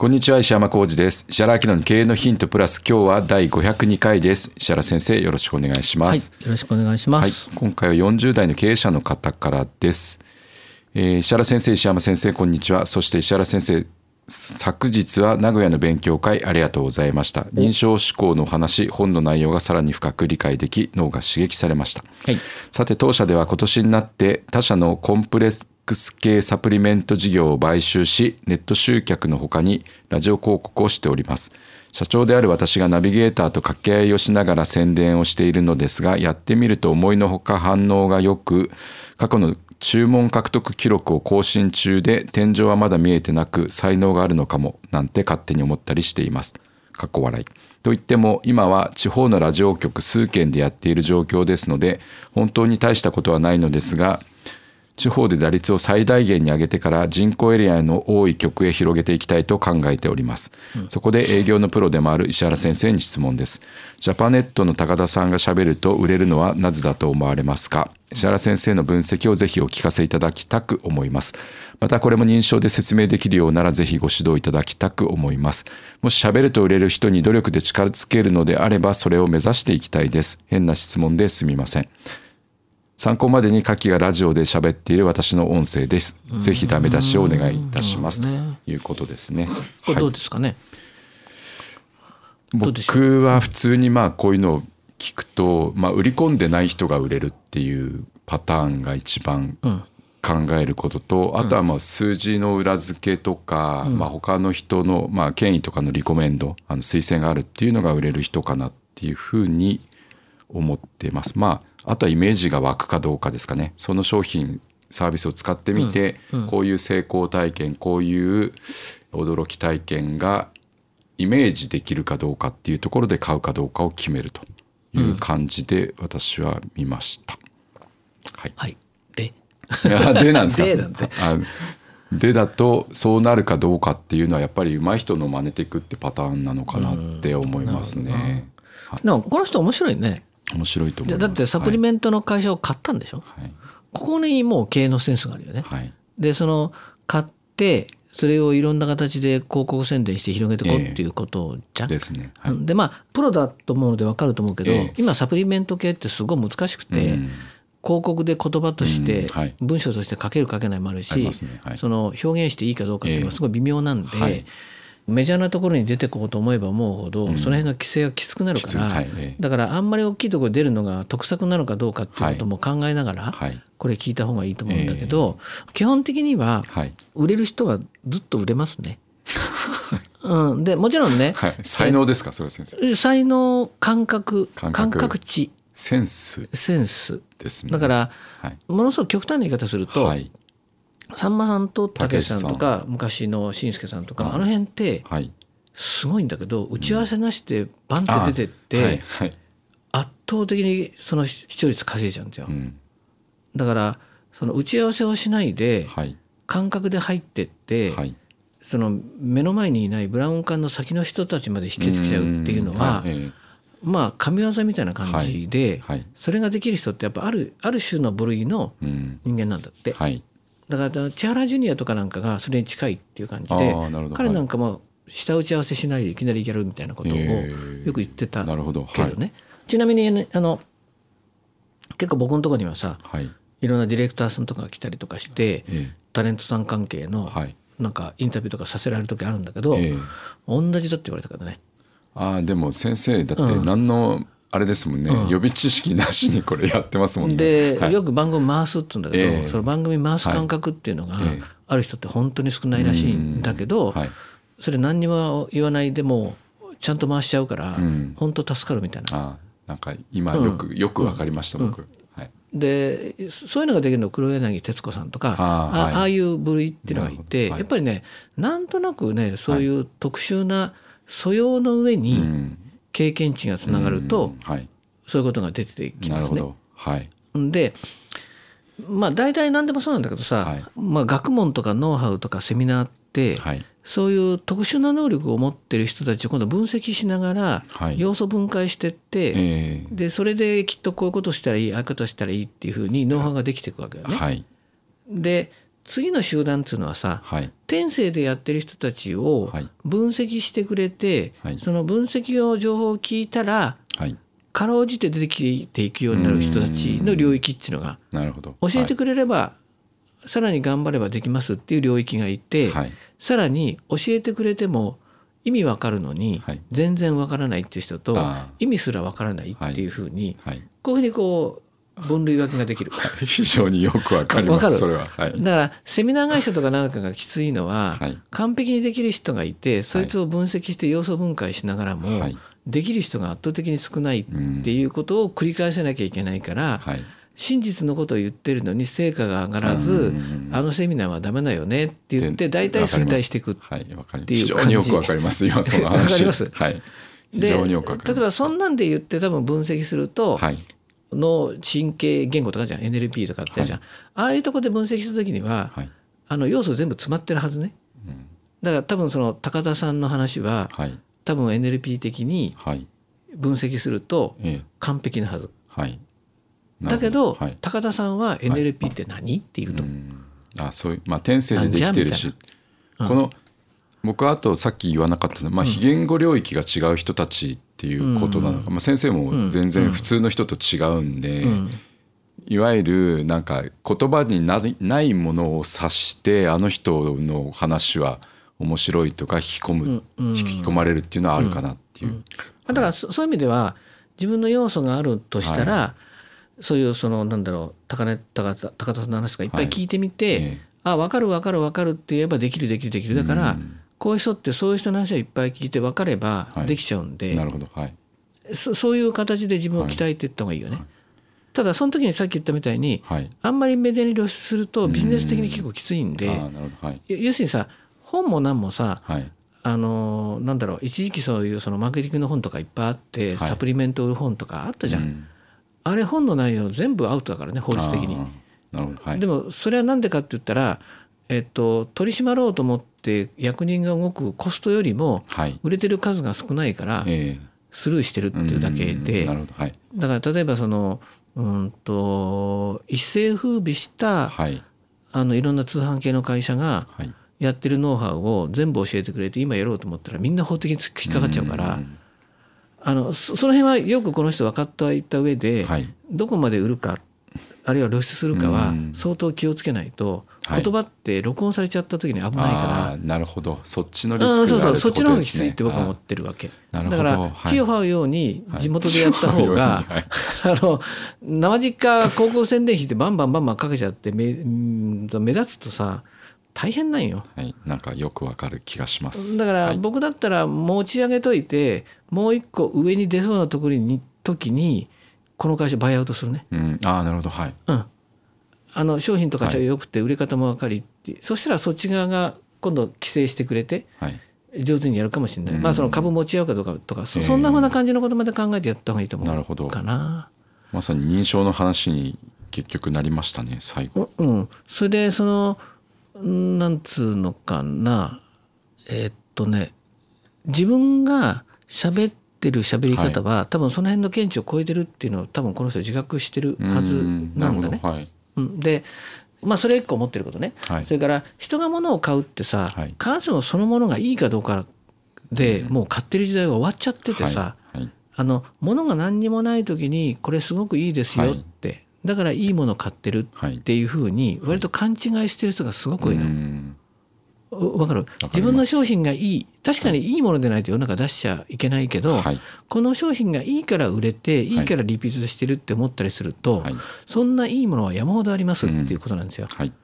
こんにちは石山浩二です。石原明の経営のヒントプラス今日は第502回です。石原先生よろしくお願いします、はい、よろしくお願いします、はい、今回は40代の経営者の方からです、えー、石原先生石山先生こんにちは。そして石原先生昨日は名古屋の勉強会ありがとうございました。認証思考の話本の内容がさらに深く理解でき脳が刺激されました、はい、さて当社では今年になって他社のコンプレックス系サプリメント事業を買収しネット集客のほかにラジオ広告をしております社長である私がナビゲーターと掛け合いをしながら宣伝をしているのですがやってみると思いのほか反応が良く過去の注文獲得記録を更新中で天井はまだ見えてなく才能があるのかもなんて勝手に思ったりしています。かっこ笑い。といっても今は地方のラジオ局数件でやっている状況ですので本当に大したことはないのですが地方で打率を最大限に上げてから人口エリアの多い局へ広げていきたいと考えております、うん、そこで営業のプロでもある石原先生に質問です。ジャパネットの高田さんがしゃべると売れるのはなぜだと思われますか？石原先生の分析をぜひお聞かせいただきたく思います。またこれも認証で説明できるようならぜひご指導いただきたく思います。もし喋ると売れる人に努力で近づけるのであればそれを目指していきたいです。変な質問ですみません参考までに下記がラジオで喋っている私の音声です。ぜひダメ出しをお願いいたします、ということですね。これどうですかね？はい、僕は普通にまあこういうのを聞くと、まあ、売り込んでない人が売れるっていうパターンが一番考えることと、あとはまあ数字の裏付けとか、まあ、他の人のまあ権威とかのリコメンドあの推薦があるっていうのが売れる人かなっていうふうに思ってます。まああとはイメージが湧くかどうかですかね。その商品サービスを使ってみて、うんうん、こういう成功体験こういう驚き体験がイメージできるかどうかっていうところで買うかどうかを決めるという感じで私は見ました。はい、はい、で。でなんですか？でなんて。でだとそうなるかどうかっていうのはやっぱり上手い人の真似ていくってパターンなのかなって思いますね。でもこの人面白いね。面白いと思います。だってサプリメントの会社を買ったんでしょ、はい、ここにもう経営のセンスがあるよね。はい、でその買ってそれをいろんな形で広告宣伝して広げていこうっていうことじゃん？えー、ですね。はい、でまあプロだと思うので分かると思うけど、えー、今サプリメント系ってすごい難しくて、うん、広告で言葉として文章として書ける書けないもあるし、その表現していいかどうかっていうのはすごい微妙なんで。えーメジャーなところに出てこうと思えば思うほど、その辺の規制がきつくなるから、はい、だからあんまり大きいところ出るのが得策なのかどうかっていうことも考えながら、これ聞いた方がいいと思うんだけど、基本的には売れる人はずっと売れますね。うん、でもちろんね、はい、才能ですか？それ先生。才能感覚。感覚値。センス。センス。ですね。だから、はい、ものすごく極端な言い方すると、はい、さんまさんとたけしさんとか昔のしんすけさんとかあの辺ってすごいんだけど打ち合わせなしでバンって出てって圧倒的にその視聴率稼いじゃうんですよ。だからその打ち合わせをしないで感覚で入ってってその目の前にいないブラウン管の先の人たちまで引きつけちゃうっていうのは。まあ神業みたいな感じで、それができる人ってやっぱあるある種の部類の人間なんだって、だから千原ジュニアとかなんかがそれに近いっていう感じで彼なんかも下打ち合わせしないでいきなりやるみたいなことをよく言ってたけど。ね、はい、ちなみにあの結構僕のところにはさ、はい、いろんなディレクターさんとかが来たりとかして、タレントさん関係のなんかインタビューとかさせられる時あるんだけど、同じだって言われたからね。あでも先生だって何の、あれですもんね、予備知識なしにこれやってますもんね。で、はい、よく番組回すって言うんだけど、えー、その番組回す感覚っていうのがある人って本当に少ないらしいんだけど、はい、それ何にも言わないでもちゃんと回しちゃうから、本当助かるみたいな。あなんか今よく、うん、よくわかりました、僕。でそういうのができるのは黒柳徹子さんとかあ,、ああい。う部類っていうのがいて、やっぱりねなんとなくねそういう特殊な素養の上に経験値がつながると、そういうことが出てきますね。はい、でまあ大体何でもそうなんだけどさ、はい、まあ、学問とかノウハウとかセミナーって、はい、そういう特殊な能力を持ってる人たちを今度分析しながら要素分解してって、はいえ。ー、でそれできっとこういうことしたらいいああいうことしたらいいっていうふうにノウハウができていくわけよね。はい、で次の集団っていうのはさ、はい、天性でやってる人たちを分析してくれて、はい、その分析の情報を聞いたら、はい、かろうじて出てきていくようになる人たちの領域っていうのが教えてくれれば、さらに頑張ればできますっていう領域がいて、はい、さらに教えてくれても意味わかるのに全然わからないっていう人と意味すらわからないっていうふうにこういうふうにこう分類分けができる。非常によくわかりますそれは、はい、だからセミナー会社とかなんかがきついのは、はい、完璧にできる人がいてそいつを分析して要素分解しながらも、はい、できる人が圧倒的に少ないっていうことを繰り返さなきゃいけないから、はい、真実のことを言ってるのに成果が上がらず、あのセミナーはダメだよねって言って大体衰退していくっていう感じ。非常によくわかります。今その話。わかります。はい。で例えばそんなんで言って多分分析すると、はい、の神経言語とかじゃん。NLP とかってじゃん、はい、ああいうとこで分析した時には、はい、あの要素全部詰まってるはずね。うん、だから多分その高田さんの話は、はい、多分 NLP 的に分析すると完璧なはず。はい。だけど、はい、高田さんは NLP って何、はい、っていうと。あそういうまあ天性でできてるし、うん、この僕はあとさっき言わなかったまあ、非言語領域が違う人たちっていうことなのか、うん、まあ、先生も全然普通の人と違うんで、いわゆるなんか言葉にないものを指してあの人の話は面白いとか引き込む、引き込まれるっていうのはあるかなっていう。だからそういう意味では自分の要素があるとしたら、はい。そういうそのなんだろう高根高高田さんの話とかいっぱい聞いてみて、はい、あ分かる分かる分かるって言えばできるできるできるだから、こういう人ってそういう人の話をいっぱい聞いて分かればできちゃうんで、はい、なるほど、はい、そそういう形で自分を鍛えていった方がいいよね。ただその時にさっき言ったみたいに、はい、あんまりメディアに露出するとビジネス的に結構きついんで、はい、要するにさ本も何もさ、はい、あのなんだろう一時期そういうそのマーケティングの本とかいっぱいあって、サプリメント売る本とかあったじゃん。うん。あれ本の内容全部アウトだからね法律的に。なるほど。はい、でもそれは何でかって言ったら、えっと、取り締まろうと思って役人が動くコストよりも売れてる数が少ないからスルーしてるっていうだけで、はい、だから例えばそのうんと一世風靡した、はい、あのいろんな通販系の会社がやってるノウハウを全部教えてくれて今やろうと思ったらみんな法的に引っかかっちゃうから。あのその辺はよくこの人分かってはいった上で、はい、どこまで売るかあるいは露出するかは相当気をつけないと、言葉って録音されちゃった時に危ないから。なるほど。そっちのリスクがある、ね、そうそうそっちの方がきついって僕は思ってるわけ。だから地を這うように地元でやった方が、はい、あの生実家高校宣伝費ってバンバンバンバンかけちゃって目目立つとさ大変なんよ、はい、なんかよくわかる気がします。だから僕だったら持ち上げといてもう一個上に出そうなところに時にこの会社バイアウトするね、うん、ああなるほど。はい、うん、あの商品とかよくて売れ方も分かりって、はい、そしたらそっち側が今度規制してくれて、はい、上手にやるかもしれない、まあその株持ち合うかどうかとか、そんなふうな感じのことまで考えてやった方がいいと思うな。るほど。かなまさに認証の話に結局なりましたね最後、うん、それでそのなんつうのかな。えー、っとね。自分が喋ってる喋り方は、はい、多分その辺の見地を超えてるっていうのを多分この人自覚してるはずなんだね。はい、でまあそれ一個思ってることね、はい、それから人が物を買うってさ、はい、必ずしもそのものがいいかどうかで、もう買ってる時代は終わっちゃっててさ、あの物が何にもない時にこれすごくいいですよって、だからいいもの買ってるっていうふうに割と勘違いしてる人がすごく多いの。わかる？自分の商品がいい。確かにいいものでないと世の中出しちゃいけないけど、はい、この商品がいいから売れてい。いからリピートしてるって思ったりすると、はい、そんないいものは山ほどありますっていうことなんですよ。わ、はい、か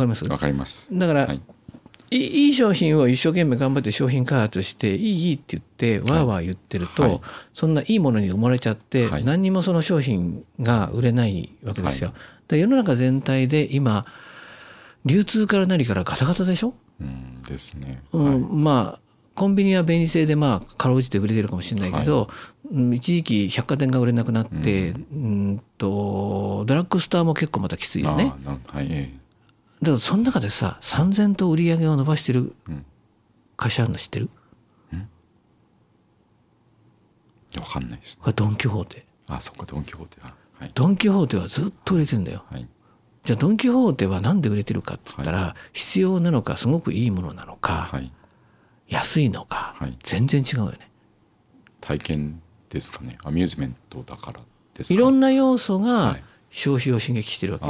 ります？わかります。だから、い。い商品を一生懸命頑張って商品開発していいいいって言ってわーわー言ってると、はい、そんないいものに生まれちゃって、はい、何にもその商品が売れないわけですよ。はい、世の中全体で今流通から何からガタガタでしょ、うん、ですね。うん、まあコンビニは便利性でまあかろうじて売れてるかもしれないけど、一時期百貨店が売れなくなって、うん、うんとドラッグストアも結構またきついよね。はいだからその中でさ3,000と売り上げを伸ばしてる会社あるの知ってる、うん、分かんないですこれドン・キホーテ。あそっかドン・キホーテ。は、はい、ドン・キホーテはずっと売れてんだよ、はい、じゃあドン・キホーテは何で売れてるかっつったら、はい、必要なのかすごくいいものなのか、はい、安いのか、はい、全然違うよね。体験ですかね。アミューズメントだからですいろんな要素が消費を刺激してるわけ、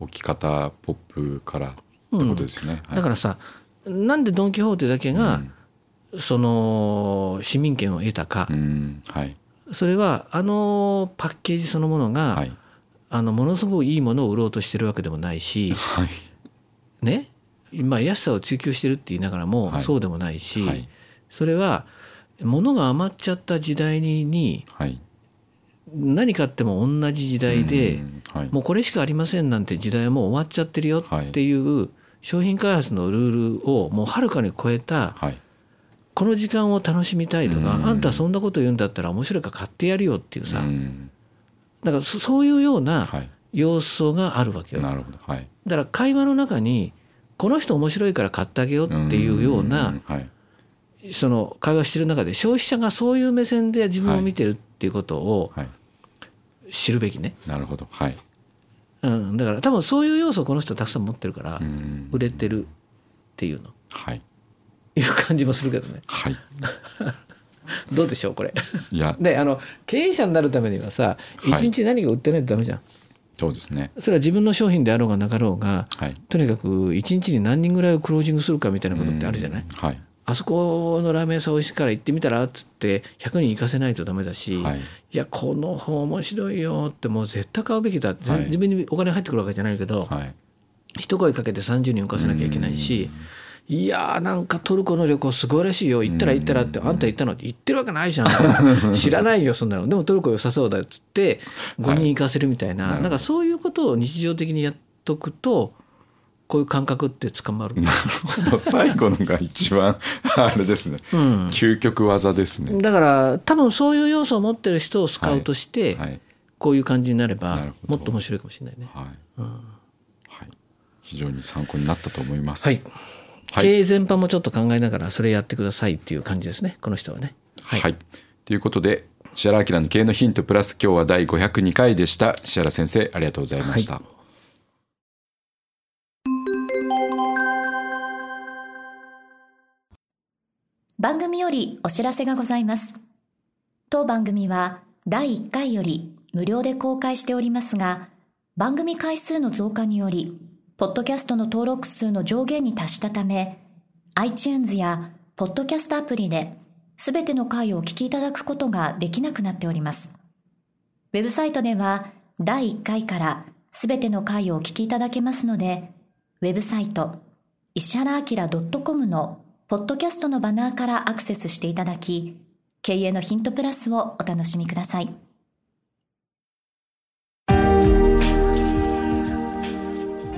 置き方ポップからってことですよね、うん、だからさなんでドン・キホーテだけが、うん、その市民権を得たか、うん、はい、それはあのパッケージそのものが、はい、あのものすごくいいものを売ろうとしてるわけでもないし、はい、ね？まあ安さを追求してるって言いながらも、そうでもないし、はい、それは物が余っちゃった時代に、はい。何買っても同じ時代で、はい、もうこれしかありませんなんて時代はもう終わっちゃってるよっていう商品開発のルールをもうはるかに超えた、はい、この時間を楽しみたいとか、あんたそんなこと言うんだったら面白いから買ってやるよっていうさ、だからそういうような要素があるわけよ。なるほど。はい、だから会話の中にこの人面白いから買ってあげようっていうような、その会話してる中で消費者がそういう目線で自分を見てるっていうことを、はい。知るべきね。なるほど。はい、うん、だから多分そういう要素をこの人たくさん持ってるから売れてるっていうの、はい、いう感じもするけどね。はい どうでしょうこれ。いや。であの経営者になるためにはさ一日何か売ってないとダメじゃん。そうですね。それは自分の商品であろうがなかろうが、はい、とにかく一日に何人ぐらいをクロージングするかみたいなことってあるじゃない？はい、あそこのラーメン屋さん美味しいから行ってみたらっつって100人行かせないとダメだし、はい、いやこの本面白いよってもう絶対買うべきだ、はい、自分にお金入ってくるわけじゃないけど、はい、一声かけて30人浮かせなきゃいけないし。いやーなんかトルコの旅行すごいらしいよ。行ったら行ったらってあんた行ったの？って行ってるわけないじゃん。知らないよそんなの。でもトルコ良さそうだっつって5人行かせるみたいな、はい、なんかそういうことを日常的にやっとくとこういう感覚って捕まる。なるほど最後のが一番 あれですね、うん、究極技ですね。だから多分そういう要素を持ってる人をスカウトして、はい。はい、こういう感じになればもっと面白いかもしれないね。はい。うん。はい、非常に参考になったと思います。はい経営全般もちょっと考えながらそれやってくださいっていう感じですねこの人はね。はい、はい、ということで石原明の経営のヒントプラス今日は第502回でした石原先生ありがとうございました。はい番組よりお知らせがございます。当番組は第1回より無料で公開しておりますが、番組回数の増加により、ポッドキャストの登録数の上限に達したため、iTunes やポッドキャストアプリで、すべての回をお聞きいただくことができなくなっております。ウェブサイトでは、第1回からすべての回をお聞きいただけますので、ウェブサイト、石原明 .com のポッドキャストのバナーからアクセスしていただき、経営のヒントプラスをお楽しみください。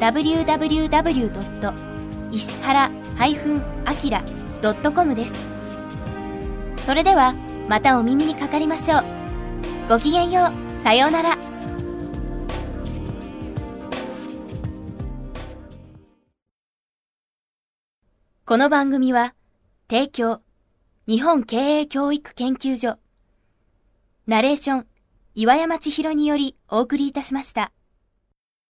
www. 石原 -akira.com です。それではまたお耳にかかりましょう。ごきげんよう。さようなら。この番組は、提供、日本経営教育研究所、ナレーション、岩山千尋によりお送りいたしました。